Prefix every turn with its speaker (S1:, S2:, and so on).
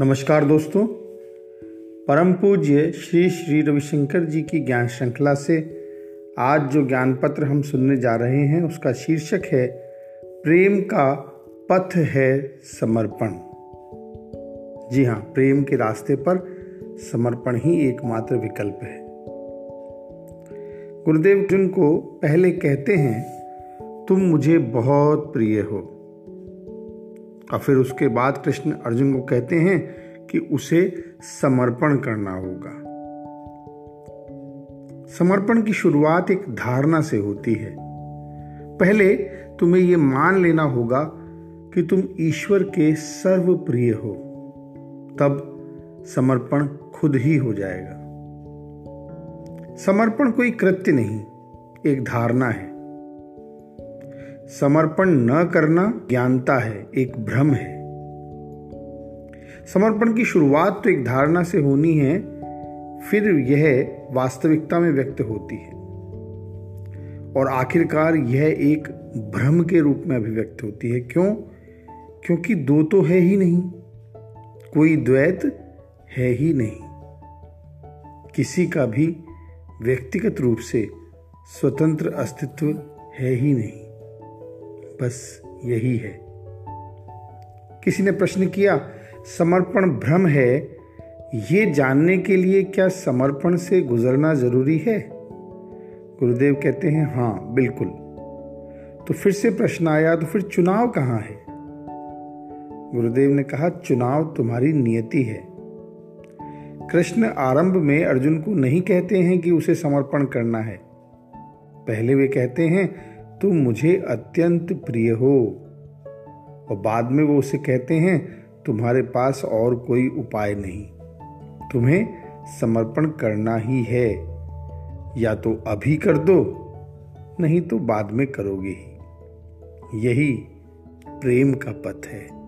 S1: नमस्कार दोस्तों। परम पूज्य श्री श्री रविशंकर जी की ज्ञान श्रृंखला से आज जो ज्ञान पत्र हम सुनने जा रहे हैं, उसका शीर्षक है, प्रेम का पथ है समर्पण। जी हाँ प्रेम के रास्ते पर समर्पण ही एकमात्र विकल्प है। गुरुदेव अर्जुन को पहले कहते हैं, तुम मुझे बहुत प्रिय हो। और फिर उसके बाद कृष्ण अर्जुन को कहते हैं कि उसे समर्पण करना होगा। समर्पण की शुरुआत एक धारणा से होती है। पहले तुम्हें यह मान लेना होगा कि तुम ईश्वर के सर्वप्रिय हो। तब समर्पण खुद ही हो जाएगा। समर्पण कोई कृत्य नहीं, एक धारणा है। समर्पण न करना ज्ञानता है, एक भ्रम है। समर्पण की शुरुआत तो एक धारणा से होनी है, फिर यह वास्तविकता में व्यक्त होती है। और आखिरकार यह एक भ्रम के रूप में अभिव्यक्त होती है। क्यों? क्योंकि दो तो है ही नहीं, कोई द्वैत है ही नहीं। किसी का भी व्यक्तिगत रूप से स्वतंत्र अस्तित्व है ही नहीं। बस यही है। किसी ने प्रश्न किया, समर्पण भ्रम है, ये जानने के लिए क्या समर्पण से गुजरना ज़रूरी है? गुरुदेव कहते हैं हाँ बिल्कुल। तो फिर से प्रश्न आया तो फिर चुनाव कहाँ है? गुरुदेव ने कहा, चुनाव तुम्हारी नियति है। कृष्ण आरंभ में अर्जुन को नहीं कहते हैं कि उसे समर्पण करना है। पहले वे कहते हैं तुम मुझे अत्यंत प्रिय हो। और बाद में वो उसे कहते हैं, तुम्हारे पास और कोई उपाय नहीं। तुम्हें समर्पण करना ही है। या तो अभी कर दो, नहीं तो बाद में करोगे ही। यही प्रेम का पथ है।